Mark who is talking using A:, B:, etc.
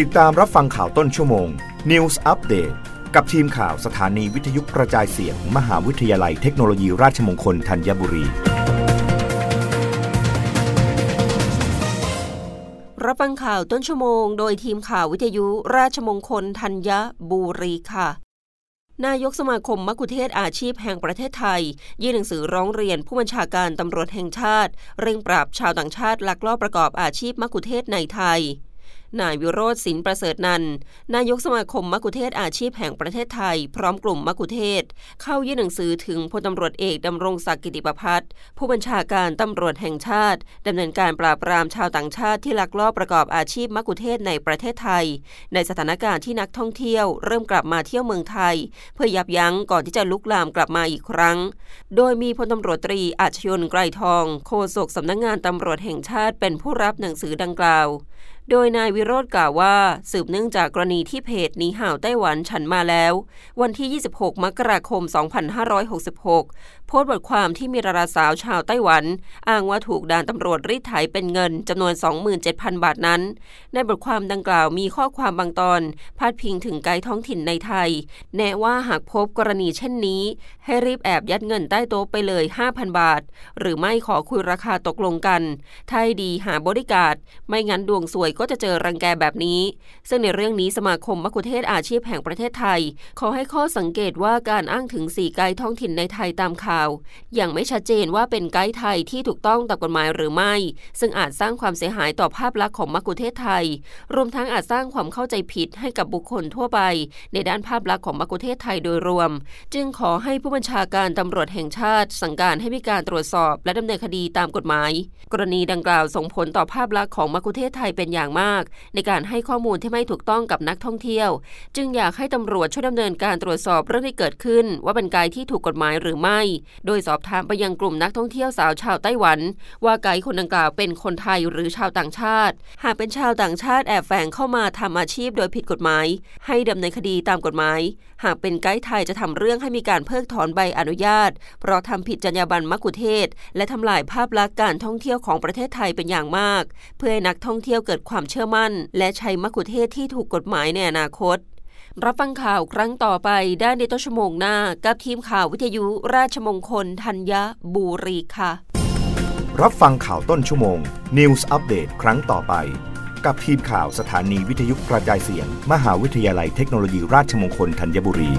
A: ติดตามรับฟังข่าวต้นชั่วโมง News Update กับทีมข่าวสถานีวิทยุกระจายเสียงมหาวิทยาลัยเทคโนโลยีราชมงคลธัญบุรี
B: รับฟังข่าวต้นชั่วโมง โดยทีมข่าววิทยุราชมงคลธัญบุรีค่ะ นายกสมาคมมักคุเทศอาชีพแห่งประเทศไทย ยื่นหนังสือร้องเรียนผู้บัญชาการตำรวจแห่งชาติ เร่งปราบชาวต่างชาติลักลอบประกอบอาชีพมักคุเทศในไทย นายวิโรธสินประเสริฐนันนายกสมาคมมักุเทศอาชีพแห่งประเทศไทย พร้อมกลุ่มมักุเทศ เข้ายื่นหนังสือถึงพลตำรวจเอกดำรงศักดิ์กิติประพัฒน์ผู้บัญชาการตำรวจแห่งชาติดำเนินการปราบปรามชาวต่างชาติที่ลักลอบประกอบอาชีพมักุเทศในประเทศไทย ในสถานการณ์ที่นักท่องเที่ยว เริ่มกลับมาเที่ยวเมืองไทย เพื่อยับยั้งก่อนที่จะลุกลามกลับมาอีกครั้ง โดยมีพลตำรวจตรีอาชยนไกรทอง โฆษกสำนักงงานตำรวจแห่งชาติเป็นผู้รับหนังสือดังกล่าว โดยนายวิโรธกล่าวว่า สืบเนื่องจากกรณีที่เพจนีห่าวไต้หวันฉันมาแล้ว วันที่ 26 มกราคม 2566 โพสต์บทความที่มีดาราสาวชาวไต้หวัน อ้างว่าถูกด่านตำรวจรีดไถเป็นเงินจำนวน 27,000 บาทนั้น ในบทความดังกล่าวมีข้อความบางตอน พาดพิงถึงไกด์ท้องถิ่นในไทย แนะว่าหากพบกรณีเช่นนี้ ให้รีบแอบยัดเงินใต้โต๊ะไปเลย 5,000 บาท หรือไม่ขอคุยราคาตกลงกันถ้าดีหาบริการ ไม่งั้นดวงสวยก็็จะเจอรังแกแบบนี้ ซึ่งในเรื่องนี้สมาคมมัคคุเทศอาชีพแห่งประเทศไทย ขอให้ข้อสังเกตว่าการอ้างถึงสีไกด์ท้องถิ่นในไทยตามข่าวยังไม่ชัดเจนว่าเป็นไกด์ไทยที่ถูกต้องตามกฎหมายหรือไม่ ซึ่งอาจสร้างความเสียหายต่อภาพลักษณ์ของมัคคุเทศไทย รวมทั้งอาจสร้างความเข้าใจผิดให้กับบุคคลทั่วไป ในด้านภาพลักษณ์ของมัคคุเทศไทยโดยรวม จึงขอให้ผู้บัญชาการตำรวจแห่งชาติ สั่งการให้มีการตรวจสอบ และดำเนินคดีตามกฎหมาย กรณีดังกล่าวส่งผลต่อภาพลักษณ์ของมัคคุเทศไทยเป็นอย่างมาก ในการให้ข้อมูลที่ไม่ถูกต้องกับนักท่องเที่ยว จึงอยากให้ตำรวจช่วยดำเนินการตรวจสอบเรื่องที่เกิดขึ้น ว่าเป็นไกด์ที่ถูกกฎหมายหรือไม่ โดยสอบถามไปยังกลุ่มนักท่องเที่ยวสาวชาวไต้หวัน ว่าไกด์คนดังกล่าวเป็นคนไทยหรือชาวต่างชาติ หากเป็นชาวต่างชาติแอบแฝงเข้ามาทำอาชีพโดยผิดกฎหมาย ให้ดำเนินคดีตามกฎหมาย หากเป็นไกด์ไทยจะทำเรื่องให้มีการเพิกถอนใบอนุญาต เพราะทำผิดจรรยาบรรณมักคุเทศ และทำลายภาพลักษณ์การท่องเที่ยวของประเทศไทยเป็นอย่างมาก เพื่อให้นักท่องเที่ยวเกิดความเชื่อมั่น และใช้มักคุเทศที่ถูกกฎหมายในอนาคต รับฟังข่าวครั้งต่อไปได้ในต้นชั่วโมงหน้า กับทีมข่าววิทยุราชมงคลธัญบุรีค่ะ
A: รับฟังข่าวต้นชั่วโมง News Update ครั้งต่อไป กับทีมข่าวสถานีวิทยุกระจายเสียง มหาวิทยาลัยเทคโนโลยีราชมงคลธัญบุรี